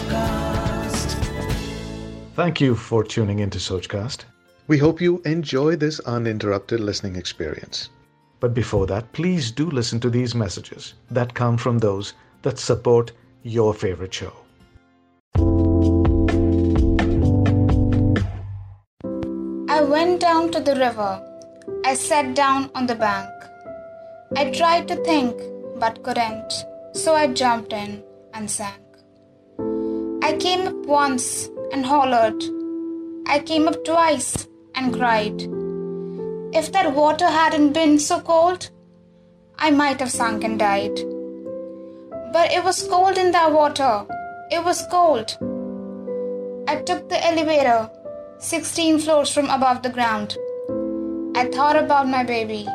Sochcast. Thank you for tuning into Sochcast. We hope you enjoy this uninterrupted listening experience. But before that, please do listen to these messages that come from those that support your favorite show. I went down to the river. I sat down on the bank. I tried to think but couldn't, so I jumped in and sank. Came up once and hollered. I came up twice and cried. If that water hadn't been so cold, I might have sunk and died. But it was cold in that water. It was cold. I took the elevator 16 floors from above the ground. I thought about my baby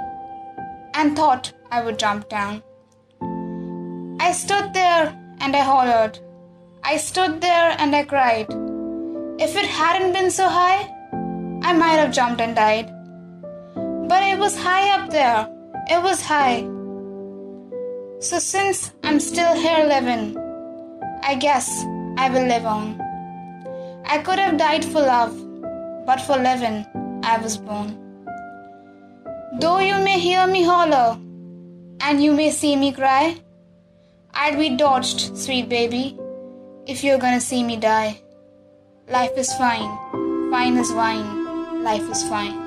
and thought I would jump down. I stood there and I hollered. I stood there and I cried. If it hadn't been so high, I might have jumped and died. But it was high up there. It was high. So since I'm still here living, I guess I will live on. I could have died for love, but for living I was born. Though you may hear me holler, and you may see me cry, I'd be dodged, sweet baby, if you're gonna see me die. Life is fine, fine as wine, life is fine.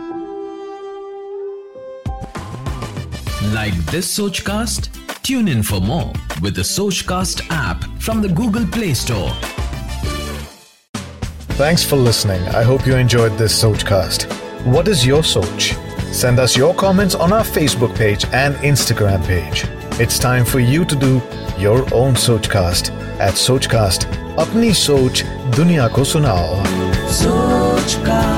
Like this Sochcast? Tune in for more with the Sochcast app from the Google Play Store. Thanks for listening. I hope you enjoyed this Sochcast. What is your Soch? Send us your comments on our Facebook page and Instagram page. It's time for you to do your own Sochcast at सोच अपनी सोच दुनिया को सुनाओ सोच का